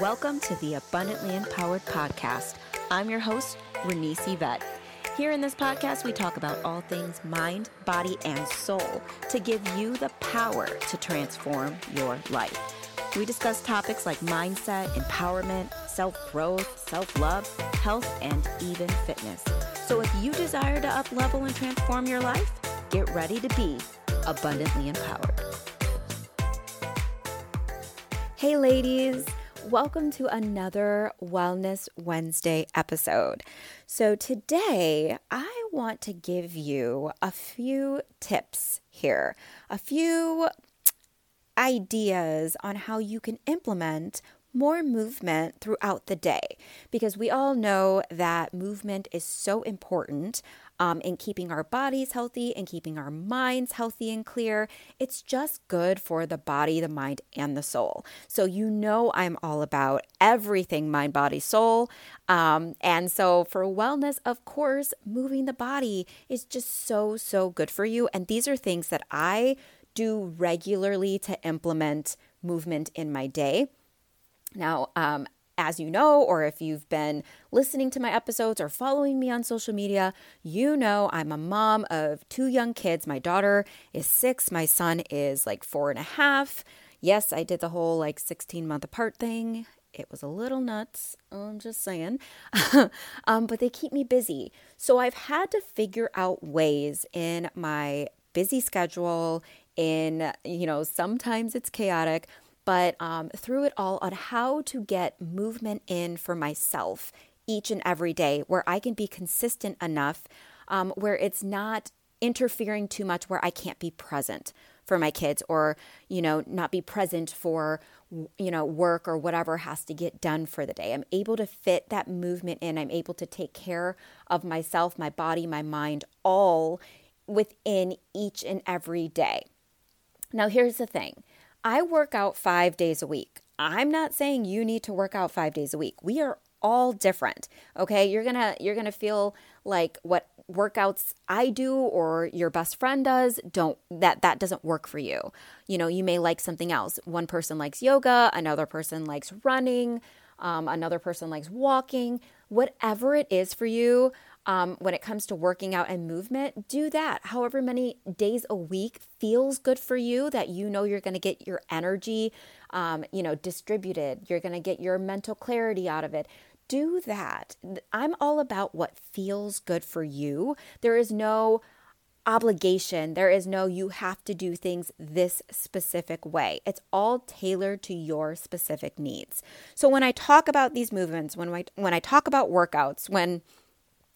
Welcome to the Abundantly Empowered Podcast. I'm your host, Renese Yvette. Here in this podcast, we talk about all things mind, body, and soul to give you the power to transform your life. We discuss topics like mindset, empowerment, self growth, self love, health, and even fitness. So if you desire to up level and transform your life, get ready to be abundantly empowered. Hey, ladies. Welcome to another Wellness Wednesday episode. So, today I want to give you a few tips here, a few ideas on how you can implement more movement throughout the day because we all know that movement is so important um, in keeping our bodies healthy and keeping our minds healthy and clear. It's just good for the body, the mind, and the soul. So, you know, I'm all about everything mind, body, soul. Um, and so, for wellness, of course, moving the body is just so, so good for you. And these are things that I do regularly to implement movement in my day. Now, um, as you know, or if you've been listening to my episodes or following me on social media, you know I'm a mom of two young kids. My daughter is six, my son is like four and a half. Yes, I did the whole like 16 month apart thing. It was a little nuts, I'm just saying. um, but they keep me busy. So I've had to figure out ways in my busy schedule, in, you know, sometimes it's chaotic, but um, through it all on how to get movement in for myself each and every day where I can be consistent enough um, where it's not interfering too much where I can't be present for my kids or you know not be present for you know work or whatever has to get done for the day. I'm able to fit that movement in. I'm able to take care of myself my body my mind all within each and every day. Now here's the thing I work out five days a week. I'm not saying you need to work out five days a week. We are all different. Okay. You're gonna you're gonna feel like what workouts I do or your best friend does don't that that doesn't work for you. You know, you may like something else. One person likes yoga, another person likes running, um, another person likes walking. Whatever it is for you, um, when it comes to working out and movement, do that. However many days a week feels good for you, that you know you're going to get your energy, um, you know, distributed. You're going to get your mental clarity out of it. Do that. I'm all about what feels good for you. There is no obligation. There is no you have to do things this specific way. It's all tailored to your specific needs. So when I talk about these movements, when I when I talk about workouts, when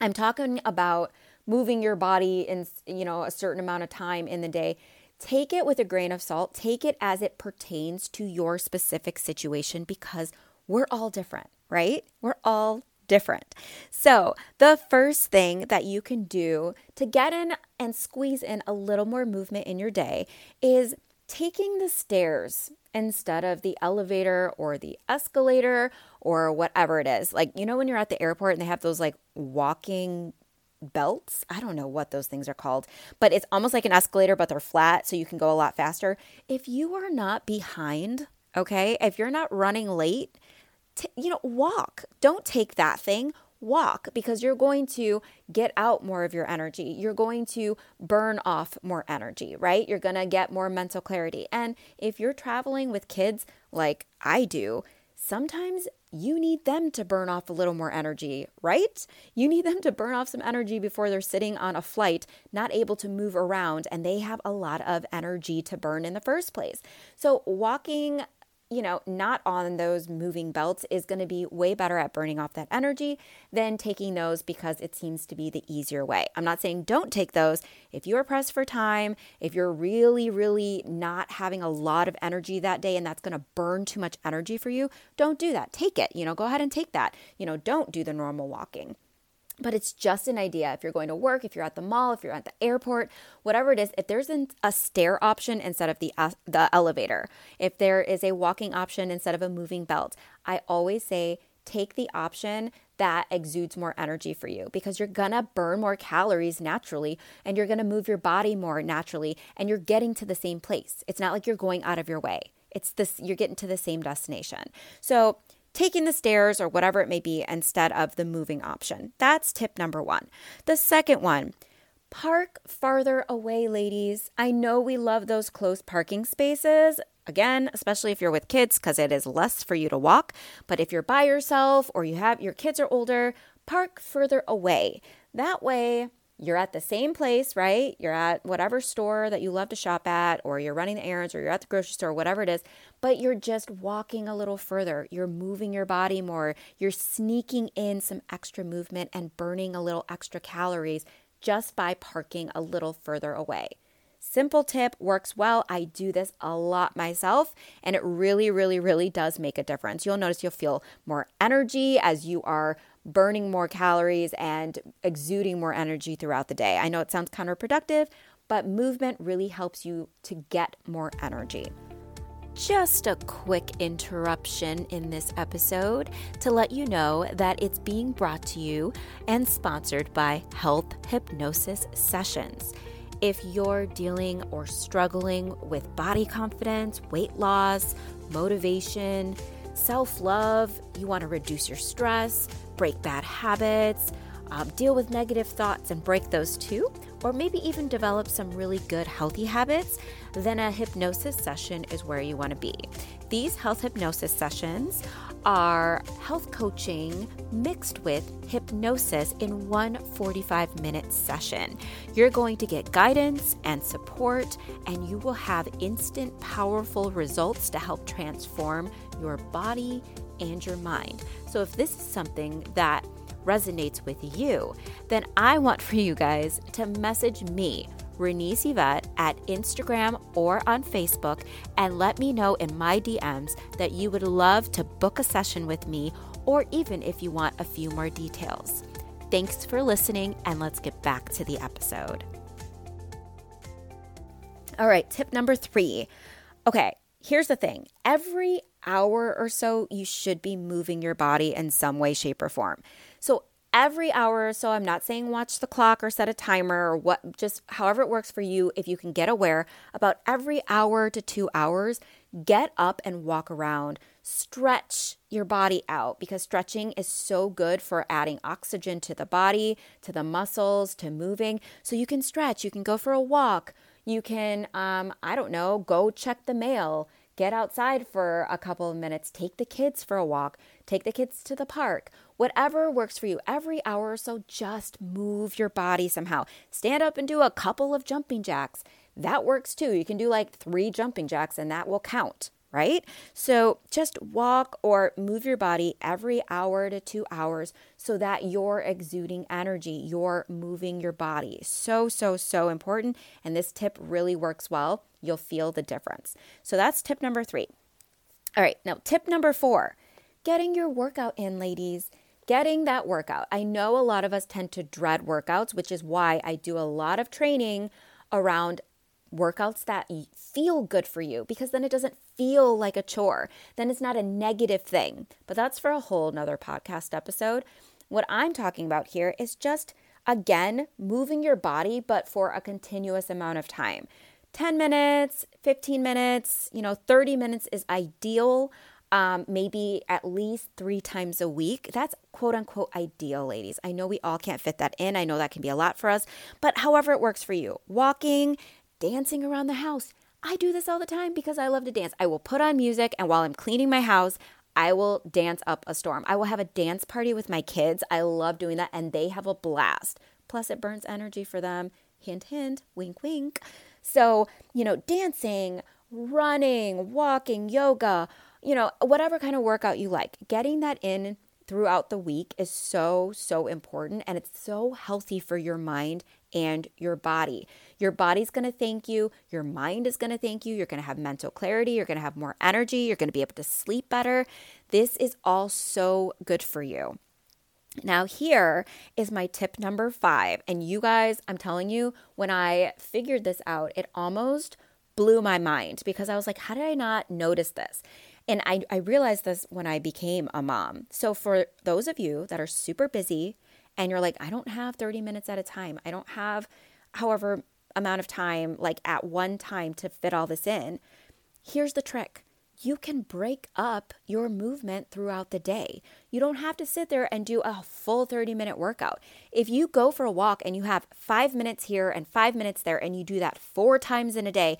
I'm talking about moving your body in, you know, a certain amount of time in the day. Take it with a grain of salt. Take it as it pertains to your specific situation because we're all different, right? We're all different. So, the first thing that you can do to get in and squeeze in a little more movement in your day is taking the stairs instead of the elevator or the escalator or whatever it is. Like, you know, when you're at the airport and they have those like walking belts. I don't know what those things are called, but it's almost like an escalator, but they're flat so you can go a lot faster. If you are not behind, okay, if you're not running late, t- you know, walk. Don't take that thing walk because you're going to get out more of your energy. You're going to burn off more energy, right? You're going to get more mental clarity. And if you're traveling with kids like I do, sometimes you need them to burn off a little more energy, right? You need them to burn off some energy before they're sitting on a flight, not able to move around, and they have a lot of energy to burn in the first place. So, walking you know, not on those moving belts is going to be way better at burning off that energy than taking those because it seems to be the easier way. I'm not saying don't take those. If you are pressed for time, if you're really, really not having a lot of energy that day and that's going to burn too much energy for you, don't do that. Take it. You know, go ahead and take that. You know, don't do the normal walking but it's just an idea. If you're going to work, if you're at the mall, if you're at the airport, whatever it is, if there's an, a stair option instead of the uh, the elevator, if there is a walking option instead of a moving belt, I always say take the option that exudes more energy for you because you're gonna burn more calories naturally and you're gonna move your body more naturally and you're getting to the same place. It's not like you're going out of your way. It's this you're getting to the same destination. So taking the stairs or whatever it may be instead of the moving option. That's tip number one. The second one, Park farther away, ladies. I know we love those close parking spaces. Again, especially if you're with kids, because it is less for you to walk. But if you're by yourself or you have your kids are older, park further away. That way, you're at the same place, right? You're at whatever store that you love to shop at, or you're running errands, or you're at the grocery store, whatever it is, but you're just walking a little further. You're moving your body more. You're sneaking in some extra movement and burning a little extra calories just by parking a little further away. Simple tip works well. I do this a lot myself, and it really, really, really does make a difference. You'll notice you'll feel more energy as you are burning more calories and exuding more energy throughout the day. I know it sounds counterproductive, but movement really helps you to get more energy. Just a quick interruption in this episode to let you know that it's being brought to you and sponsored by Health Hypnosis Sessions. If you're dealing or struggling with body confidence, weight loss, motivation, self love, you want to reduce your stress, break bad habits, um, deal with negative thoughts and break those too, or maybe even develop some really good healthy habits, then a hypnosis session is where you want to be. These health hypnosis sessions are health coaching mixed with hypnosis in one 45 minute session. You're going to get guidance and support, and you will have instant, powerful results to help transform your body and your mind. So, if this is something that resonates with you, then I want for you guys to message me, Renese Yvette, at Instagram or on Facebook and let me know in my DMs that you would love to book a session with me or even if you want a few more details. Thanks for listening, and let's get back to the episode. All right, tip number three. Okay, here's the thing every hour or so, you should be moving your body in some way, shape, or form. So every hour or so, I'm not saying watch the clock or set a timer or what, just however it works for you, if you can get aware, about every hour to two hours, get up and walk around. Stretch your body out because stretching is so good for adding oxygen to the body, to the muscles, to moving. So you can stretch, you can go for a walk, you can, um, I don't know, go check the mail get outside for a couple of minutes, take the kids for a walk, take the kids to the park, whatever works for you. Every hour or so, just move your body somehow. Stand up and do a couple of jumping jacks. That works too. You can do like three jumping jacks and that will count right? So just walk or move your body every hour to two hours so that you're exuding energy, you're moving your body. So, so, so important. And this tip really works well. You'll feel the difference. So that's tip number three. All right, now tip number four getting your workout in, ladies. Getting that workout. I know a lot of us tend to dread workouts, which is why I do a lot of training around workouts that feel good for you because then it doesn't feel like a chore. Then it's not a negative thing. But that's for a whole nother podcast episode. What I'm talking about here is just, again, moving your body, but for a continuous amount of time. 10 minutes, 15 minutes, you know, 30 minutes is ideal. Um, maybe at least three times a week. That's quote unquote ideal, ladies. I know we all can't fit that in. I know that can be a lot for us, but however it works for you. Walking, dancing around the house. I do this all the time because I love to dance. I will put on music, and while I'm cleaning my house, I will dance up a storm. I will have a dance party with my kids. I love doing that, and they have a blast. Plus, it burns energy for them. Hint, hint, wink, wink. So, you know, dancing, running, walking, yoga, you know, whatever kind of workout you like, getting that in throughout the week is so, so important. And it's so healthy for your mind and your body. Your body's to thank you. Your mind is to thank you. You're to have mental clarity. You're to have more energy. You're to be able to sleep better. This is all so good for you. Now, here is my tip number five. And you guys, I'm telling you, when I figured this out, it almost blew my mind because I was like, how did I not notice this? And I, I realized this when I became a mom. So, for those of you that are super busy, and you're like, I don't have 30 minutes at a time. I don't have however amount of time, like at one time, to fit all this in. Here's the trick you can break up your movement throughout the day. You don't have to sit there and do a full 30 minute workout. If you go for a walk and you have five minutes here and five minutes there, and you do that four times in a day,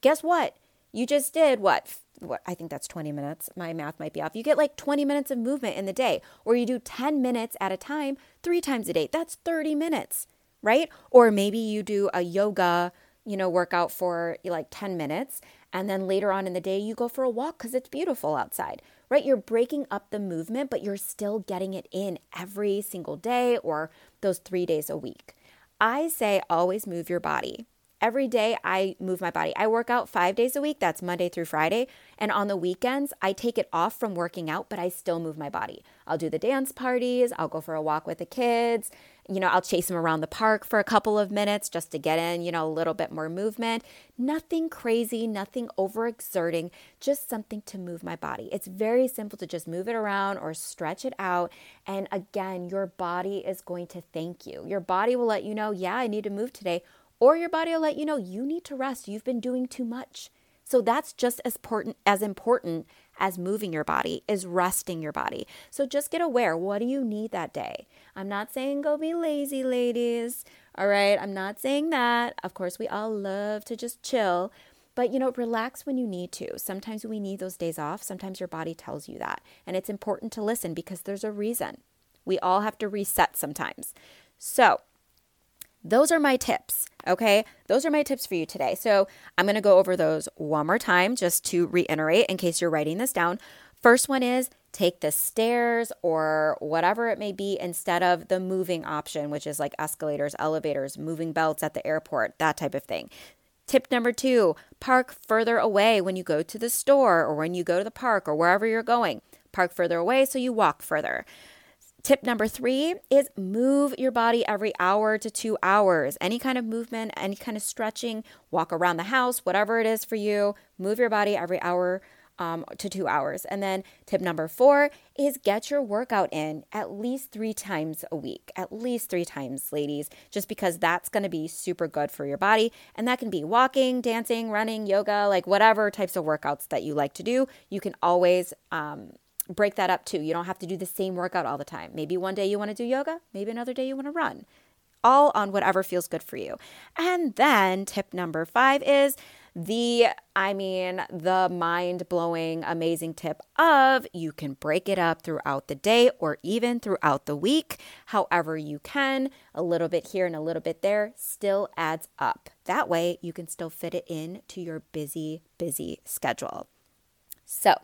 guess what? You just did what? What I think that's 20 minutes. My math might be off. You get like 20 minutes of movement in the day, or you do 10 minutes at a time, three times a day. That's 30 minutes, right? Or maybe you do a yoga, you know, workout for like 10 minutes and then later on in the day, you go for a walk because it's beautiful outside, right? You're breaking up the movement, but you're still getting it in every single day or those three days a week. I say always move your body. Every day I move my body. I work out five days a week. That's Monday through Friday. And on the weekends, I take it off from working out, but I still move my body. I'll do the dance parties. I'll go for a walk with the kids. You know, I'll chase them around the park for a couple of minutes just to get in, you know, a little bit more movement. Nothing crazy, nothing overexerting, just something to move my body. It's very simple to just move it around or stretch it out. And again, your body is going to thank you. Your body will let you know, yeah, I need to move today or your body will let you know you need to rest. You've been doing too much. So that's just as important as important as moving your body is resting your body. So just get aware, what do you need that day? I'm not saying go be lazy, ladies. All right, I'm not saying that. Of course, we all love to just chill, but you know, relax when you need to. Sometimes we need those days off. Sometimes your body tells you that. And it's important to listen because there's a reason. We all have to reset sometimes. So, those are my tips, okay? Those are my tips for you today. So I'm gonna go over those one more time just to reiterate in case you're writing this down. First one is take the stairs or whatever it may be instead of the moving option, which is like escalators, elevators, moving belts at the airport, that type of thing. Tip number two park further away when you go to the store or when you go to the park or wherever you're going. Park further away so you walk further. Tip number three is move your body every hour to two hours. Any kind of movement, any kind of stretching, walk around the house, whatever it is for you, move your body every hour um, to two hours. And then tip number four is get your workout in at least three times a week. At least three times, ladies, just because that's going to be super good for your body. And that can be walking, dancing, running, yoga, like whatever types of workouts that you like to do. You can always, um, break that up too. You don't have to do the same workout all the time. Maybe one day you want to do yoga, maybe another day you want to run. All on whatever feels good for you. And then tip number five is the, I mean, the mind blowing, amazing tip of you can break it up throughout the day or even throughout the week, however you can. A little bit here and a little bit there still adds up. That way you can still fit it in to your busy, busy schedule. So,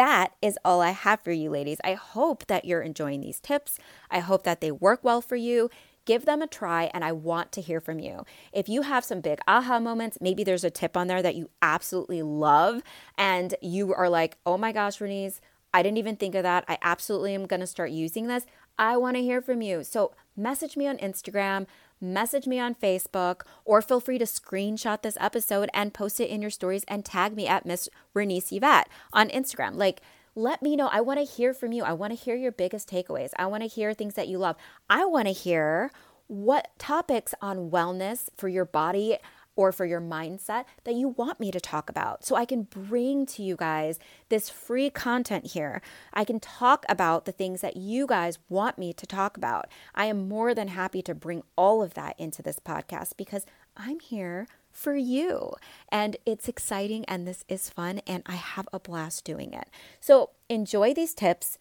that is all I have for you, ladies. I hope that you're enjoying these tips. I hope that they work well for you. Give them a try, and I want to hear from you. If you have some big aha moments, maybe there's a tip on there that you absolutely love, and you are like, oh my gosh, Renese, I didn't even think of that. I absolutely am going to start using this. I want to hear from you. So message me on Instagram, message me on Facebook, or feel free to screenshot this episode and post it in your stories and tag me at Miss Renese Yvette on Instagram. Like, let me know. I want to hear from you. I want to hear your biggest takeaways. I want to hear things that you love. I want to hear what topics on wellness for your body or for your mindset that you want me to talk about. So I can bring to you guys this free content here. I can talk about the things that you guys want me to talk about. I am more than happy to bring all of that into this podcast because I'm here for you. And it's exciting and this is fun and I have a blast doing it. So enjoy these tips.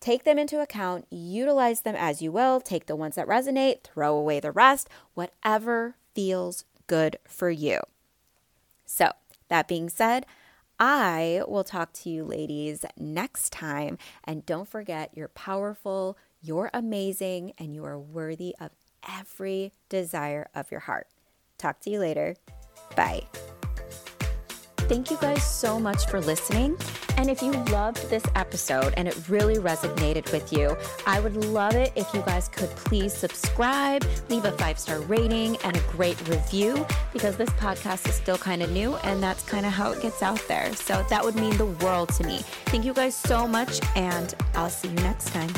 Take them into account, utilize them as you will. Take the ones that resonate, throw away the rest, whatever feels good for you. So, that being said, I will talk to you ladies next time. And don't forget, you're powerful, you're amazing, and you are worthy of every desire of your heart. Talk to you later. Bye. Thank you guys so much for listening. And if you loved this episode and it really resonated with you, I would love it if you guys could please subscribe, leave a five star rating, and a great review because this podcast is still kind of new and that's kind of how it gets out there. So that would mean the world to me. Thank you guys so much, and I'll see you next time.